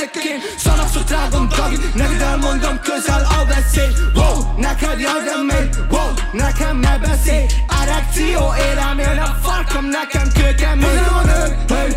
tettként Szanapsot rágom David, neked elmondom közel a veszély. Wow, neked jaj remény, wow, nekem ne beszélj. Erekció érem, jön a farkam, nekem kőkemény Hozom a nő, hey,